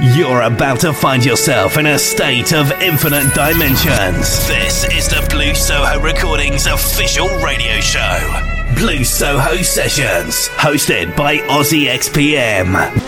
You're about to find yourself in a state of infinite dimensions. This is the Blue Soho Recordings official radio show. Blue Soho Sessions, hosted by Aussie XPM.